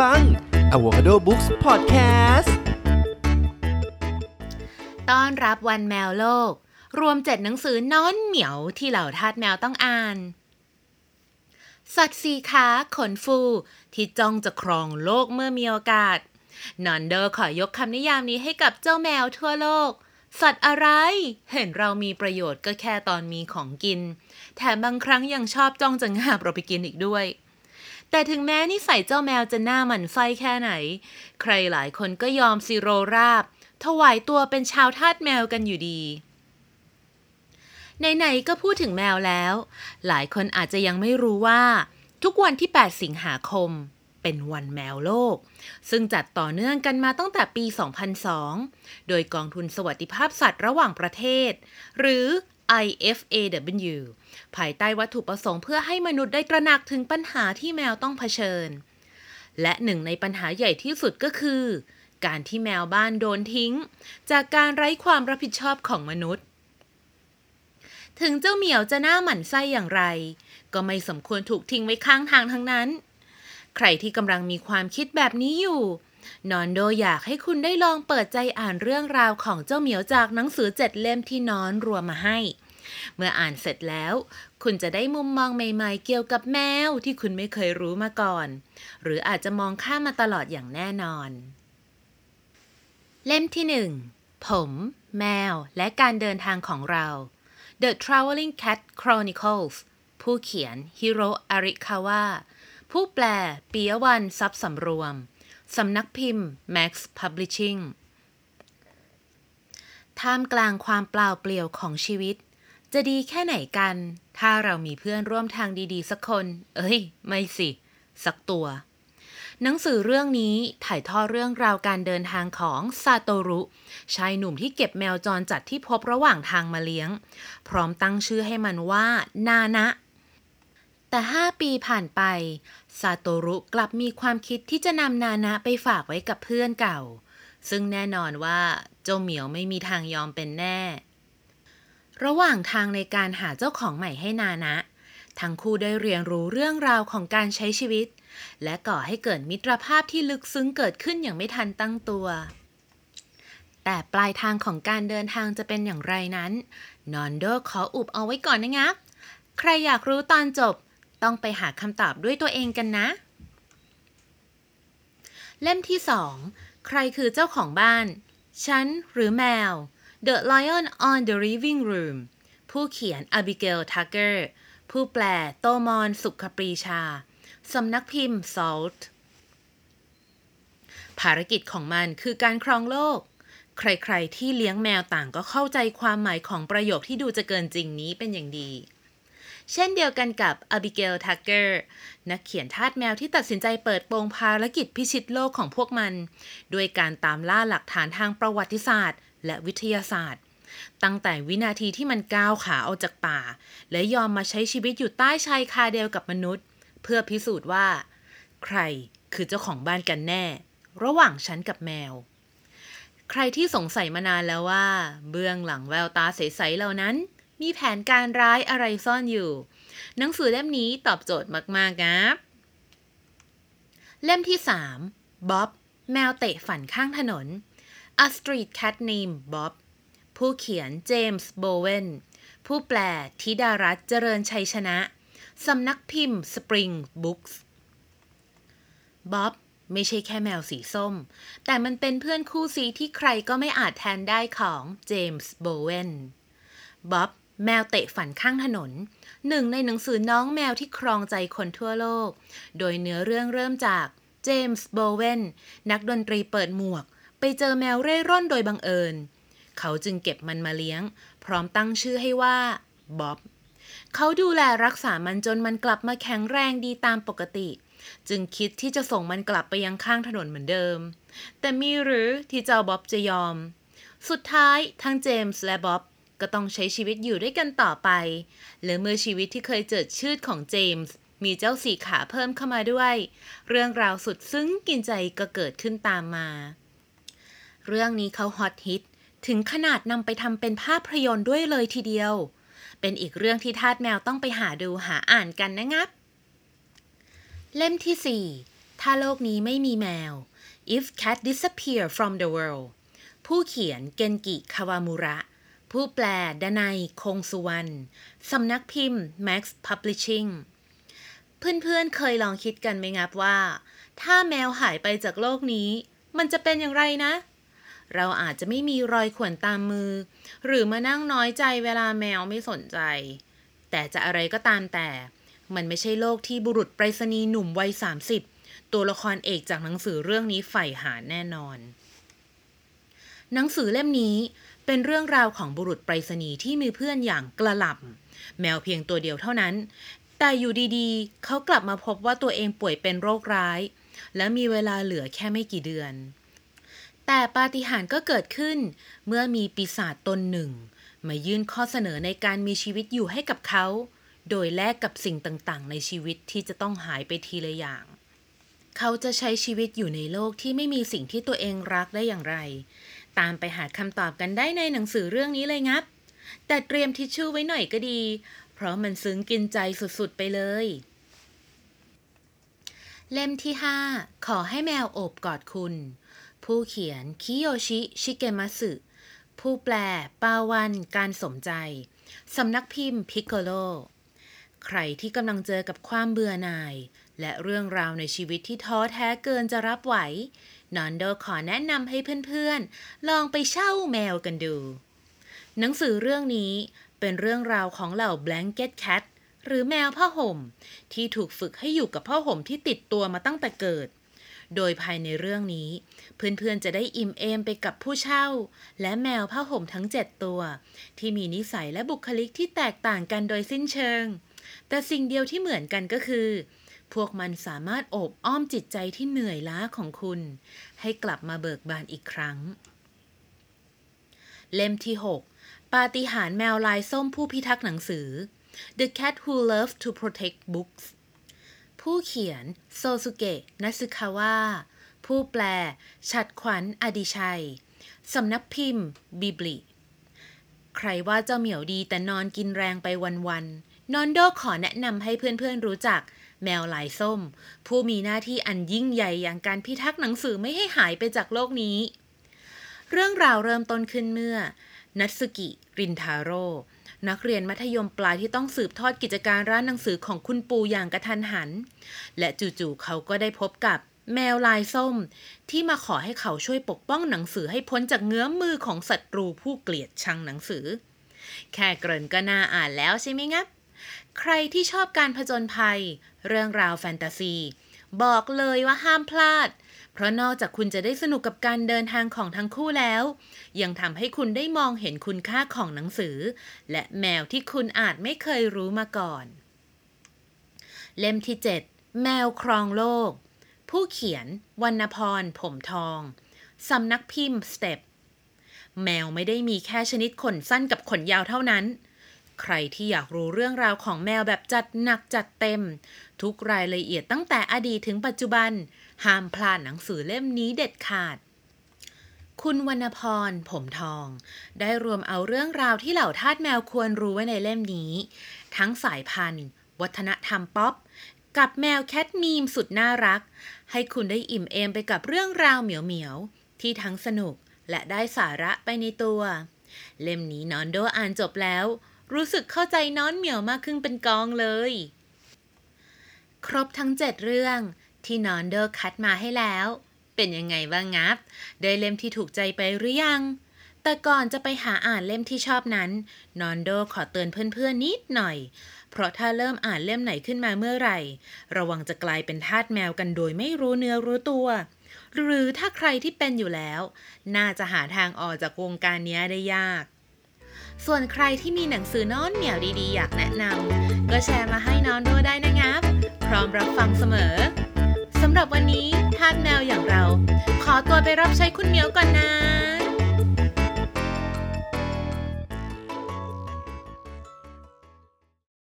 ฟัง Avocado Books Podcast ต้อนรับวันแมวโลก รวมเจ็ดหนังสือนอนเหมียวที่เหล่าทาสแมวต้องอ่าน สัตว์สีขาขนฟูที่จ้องจะครองโลกเมื่อมีโอกาส นอนเดอร์ขอยกคำนิยามนี้ให้กับเจ้าแมวทั่วโลก สัตว์อะไร เห็นเรามีประโยชน์ก็แค่ตอนมีของกิน แถมบางครั้งยังชอบจ้องจะงาบเราไปกินอีกด้วย แต่ถึงแม้นิสัยเจ้าแมวจะหน้าหมันไสแค่ไหน ใครหลายคนก็ยอมซิโรราบ ถวายตัวเป็นชาวทาสแมวกันอยู่ดีไหนๆก็พูดถึงแมวแล้ว หลายคนอาจจะยังไม่รู้ว่า ทุกวันที่ 8 สิงหาคม เป็นวันแมวโลก ซึ่งจัดต่อเนื่องกันมาตั้งแต่ปี 2002 โดยกองทุนสวัสดิภาพสัตว์ระหว่างประเทศ หรือ IFAW ภายใต้วัตถุประสงค์เพื่อให้มนุษย์ได้ตระหนักถึงปัญหาที่แมวต้องเผชิญ และหนึ่งในปัญหาใหญ่ที่สุดก็คือ การที่แมวบ้านโดนทิ้ง จากการไร้ความรับผิดชอบของมนุษย์ ถึงเจ้าเหมียวจะหน้าหมันไส้อย่างไร ก็ไม่สมควรถูกทิ้งไว้ข้างทางทั้งนั้น ใครที่กำลังมีความคิดแบบนี้อยู่นอนโดอยากให้คุณได้ลองเปิดใจอ่านเรื่องราวของเจ้าเหมียวจากหนังสือเจ็ดเล่มที่นอนรวมมาให้ เมื่ออ่านเสร็จแล้ว คุณจะได้มุมมองใหม่ๆ เกี่ยวกับแมวที่คุณไม่เคยรู้มาก่อน หรืออาจจะมองข้ามมาตลอดอย่างแน่นอน เล่มที่หนึ่งผม แมว และการเดินทางของเรา The Traveling Cat Chronicles ผู้เขียนฮิโรอาริคาวะผู้แปลปิยวันทรัพย์สำรวม สำนักพิมพ์ Max Publishing ท่ามกลางความเปล่าเปลี่ยวของชีวิต จะดีแค่ไหนกัน ถ้าเรามีเพื่อนร่วมทางดีๆ สักคน เอ้ย ไม่สิ สักตัว หนังสือเรื่องนี้ถ่ายทอดเรื่องราวการเดินทางของซาโตรุ ชายหนุ่มที่เก็บแมวจรจัดที่พบระหว่างทางมาเลี้ยง พร้อมตั้งชื่อให้มันว่า นานะแต่ห้าปีผ่านไปซาโตรุกลับมีความคิดที่จะนำนานะไปฝากไว้กับเพื่อนเก่า ซึ่งแน่นอนว่าเจ้าเหมียวไม่มีทางยอมเป็นแน่ ระหว่างทางในการหาเจ้าของใหม่ให้นานะ ทั้งคู่ได้เรียนรู้เรื่องราวของการใช้ชีวิต และก่อให้เกิดมิตรภาพที่ลึกซึ้งเกิดขึ้นอย่างไม่ทันตั้งตัว แต่ปลายทางของการเดินทางจะเป็นอย่างไรนั้น นอนโดขออุบเอาไว้ก่อนนะงับใครอยากรู้ตอนจบ ต้องไปหาคำตอบด้วยตัวเองกันนะ เล่มที่สองใครคือเจ้าของบ้าน ฉันหรือแมว The Lion on the Living Room ผู้เขียน Abigail Tucker ผู้แปล โตมอน สุขปรีชา สำนักพิมพ์ Salt ภารกิจของมันคือการครองโลก ใครๆ ที่เลี้ยงแมวต่างก็เข้าใจความหมายของประโยคที่ดูจะเกินจริงนี้เป็นอย่างดี เช่นเดียวกันกับ Abigail Tucker นักเขียนทาสแมวที่ตัดสินใจเปิดโปงภารกิจพิชิตโลกของพวกมัน ด้วยการตามล่าหลักฐานทางประวัติศาสตร์ และวิทยาศาสตร์ ตั้งแต่วินาทีที่มันก้าวขาออกจากป่า และยอมมาใช้ชีวิตอยู่ใต้ชายคาเดียวกับมนุษย์ เพื่อพิสูจน์ว่า ใครคือเจ้าของบ้านกันแน่ ระหว่างฉันกับแมว ใครที่สงสัยมานานแล้วว่า เบื้องหลังแววตาใสๆเหล่านั้น มีแผนการร้ายอะไรซ่อนอยู่ หนังสือเล่มนี้ตอบโจทย์มากๆครับเล่มที่ 3 บ๊อบ แมวเตะฝันข้างถนน A Street Cat Named Bob ผู้เขียนเจมส์โบเวนผู้แปลธิดารัตเจริญชัยชนะ สำนักพิมพ์ Spring Books บ๊อบไม่ใช่แค่แมวสีส้ม แต่มันเป็นเพื่อนคู่ซีที่ใครก็ไม่อาจแทนได้ของเจมส์โบเวนบ๊อบแมวเตะฝันข้างถนน หนึ่งในหนังสือน้องแมวที่ครองใจคนทั่วโลก โดยเนื้อเรื่องเริ่มจากเจมส์โบเวนนักดนตรีเปิดหมวก ไปเจอแมวเร่ร่อนโดยบังเอิญ เขาจึงเก็บมันมาเลี้ยง พร้อมตั้งชื่อให้ว่าบ๊อบเขาดูแลรักษามันจนมันกลับมาแข็งแรงดีตามปกติ จึงคิดที่จะส่งมันกลับไปยังข้างถนนเหมือนเดิม แต่มีหรือที่เจ้าบ๊อบจะยอม สุดท้ายทั้งเจมส์และบ๊อบก็ต้องใช้ชีวิตอยู่ด้วยกันต่อไป และเมื่อชีวิตที่เคยเจิดชืดของเจมส์มีเจ้าสีขาเพิ่มเข้ามาด้วย เรื่องราวสุดซึ้งกินใจก็เกิดขึ้นตามมา เรื่องนี้เขาฮอตฮิต ถึงขนาดนำไปทำเป็นภาพยนตร์ด้วยเลยทีเดียว เป็นอีกเรื่องที่ทาสแมวต้องไปหาดูหาอ่านกันนะครับ เล่มที่ 4 ถ้าโลกนี้ไม่มีแมว if cat disappear from the world ผู้เขียนเกนกิคาวามุระ ผู้แปลดนัยคงสุวรรณสำนักพิมพ์ Max Publishing เพื่อนๆเคยลองคิดกันไหมงับว่า ถ้าแมวหายไปจากโลกนี้ มันจะเป็นอย่างไรนะ เราอาจจะไม่มีรอยข่วนตามมือ หรือมานั่งน้อยใจเวลาแมวไม่สนใจ แต่จะอะไรก็ตามแต่ มันไม่ใช่โลกที่บุรุษไปรษณีย์หนุ่มวัย 30 ตัวละครเอกจากหนังสือเรื่องนี้ใฝ่หาแน่นอน หนังสือเล่มนี้เป็นเรื่องราวของบุรุษไปรษณีย์ที่มีเพื่อนอย่างกระหล่ำแมวเพียงตัวเดียวเท่านั้น แต่อยู่ดีๆ เขากลับมาพบว่าตัวเองป่วยเป็นโรคร้าย และมีเวลาเหลือแค่ไม่กี่เดือน แต่ปาฏิหาริย์ก็เกิดขึ้น เมื่อมีปีศาจตนหนึ่ง มายื่นข้อเสนอในการมีชีวิตอยู่ให้กับเขา โดยแลกกับสิ่งต่างๆ ในชีวิตที่จะต้องหายไปทีละอย่าง เขาจะใช้ชีวิตอยู่ในโลกที่ไม่มีสิ่งที่ตัวเองรักได้อย่างไร ตามไปหาคำตอบกันได้ในหนังสือเรื่องนี้เลยงับ แต่เตรียมทิชชู่ไว้หน่อยก็ดี เพราะมันซึ้งกินใจสุดๆไปเลยเล่มที่ 5 ขอให้แมวโอบกอดคุณ ผู้เขียนคิโยชิ ชิเกมัสึ ผู้แปลปาวันการสมใจ สำนักพิมพ์พิกโกโล ใครที่กำลังเจอกับความเบื่อหน่าย และเรื่องราวในชีวิตที่ท้อแท้เกินจะรับไหวนอนโดขอแนะนำให้เพื่อนๆ ลองไปเช่าแมวกันดู หนังสือเรื่องนี้เป็นเรื่องราวของเหล่า blanket cat หรือแมวผ้าห่ม ที่ถูกฝึกให้อยู่กับผ้าห่มที่ติดตัวมาตั้งแต่เกิด โดยภายในเรื่องนี้ เพื่อนๆจะได้อิ่มเอมไปกับผู้เช่า และแมวผ้าห่มทั้ง 7 ตัว ที่มีนิสัยและบุคลิกที่แตกต่างกันโดยสิ้นเชิง แต่สิ่งเดียวที่เหมือนกันก็คือ พวกมันสามารถโอบอ้อมจิตใจที่เหนื่อยล้าของคุณ ให้กลับมาเบิกบานอีกครั้ง เล่มที่ 6 ปาฏิหาริย์แมวลายส้มผู้พิทักษ์หนังสือ The Cat Who Loves to Protect Books ผู้เขียนโซซุเกะนัสึคาวะผู้แปล ฉัดขวัญอดิชัย สำนักพิมพ์ บิบลิ ใครว่าเจ้าเหมียวดีแต่นอนกินแรงไปวันๆนอนโดขอแนะนำให้เพื่อนๆรู้จัก แมวลายส้ม ผู้มีหน้าที่อันยิ่งใหญ่อย่างการพิทักษ์หนังสือไม่ให้หายไปจากโลกนี้ เรื่องราวเริ่มต้นขึ้นเมื่อ นัตสึกิ รินทาโร่ นักเรียนมัธยมปลายที่ต้องสืบทอดกิจการร้านหนังสือของคุณปู่อย่างกระทันหัน และจู่ๆเขาก็ได้พบกับแมวลายส้ม ที่มาขอให้เขาช่วยปกป้องหนังสือให้พ้นจากเงื้อมมือของศัตรูผู้เกลียดชังหนังสือ แค่เกริ่นก็น่าอ่านแล้วใช่ไหมงับ ใครที่ชอบการผจญภัย เรื่องราวแฟนตาซี บอกเลยว่าห้ามพลาด เพราะนอกจากคุณจะได้สนุกกับการเดินทางของทั้งคู่แล้ว ยังทำให้คุณได้มองเห็นคุณค่าของหนังสือ และแมวที่คุณอาจไม่เคยรู้มาก่อน เล่มที่ 7 แมวครองโลก ผู้เขียน วรรณพร ผมทองสำนักพิมพ์สเต็ปแมวไม่ได้มีแค่ชนิดขนสั้นกับขนยาวเท่านั้น ใครที่อยากรู้เรื่องราวของแมวแบบจัดหนักจัดเต็ม ทุกรายละเอียดตั้งแต่อดีตถึงปัจจุบัน ห้ามพลาดหนังสือเล่มนี้เด็ดขาด คุณวรรณพร ผมทอง ได้รวมเอาเรื่องราวที่เหล่าทาสแมวควรรู้ไว้ในเล่มนี้ ทั้งสายพันธุ์ วัฒนธรรมป๊อปกับแมวแคทมีมสุดน่ารัก ให้คุณได้อิ่มเอมไปกับเรื่องราวเหมียวเหมียวที่ทั้งสนุกและได้สาระไปในตัว เล่มนี้นอนโดอ่านจบแล้ว รู้สึกเข้าใจน้อนเหมียวมากขึ้นเป็นกองเลย ครบทั้ง7เรื่องที่นอนเดอร์คัดมาให้แล้ว เป็นยังไงบ้างงับ ได้เล่มที่ถูกใจไปหรือยัง แต่ก่อนจะไปหาอ่านเล่มที่ชอบนั้น นอนโดขอเตือนเพื่อนๆนิดหน่อย เพราะถ้าเริ่มอ่านเล่มไหนขึ้นมาเมื่อไหร่ ระวังจะกลายเป็นทาสแมวกันโดยไม่รู้เนื้อรู้ตัว หรือถ้าใครที่เป็นอยู่แล้ว น่าจะหาทางออกจากวงการนี้ได้ยาก ส่วนใครที่มีหนังสือนอนเหนียวดีๆ อยากแนะนำก็แชร์มาให้นอนโดได้นะงับ พร้อมรับฟังเสมอสำหรับวันนี้ทาสแมวอย่างเรา ขอตัวไปรับใช้คุณเหมียวก่อนนะ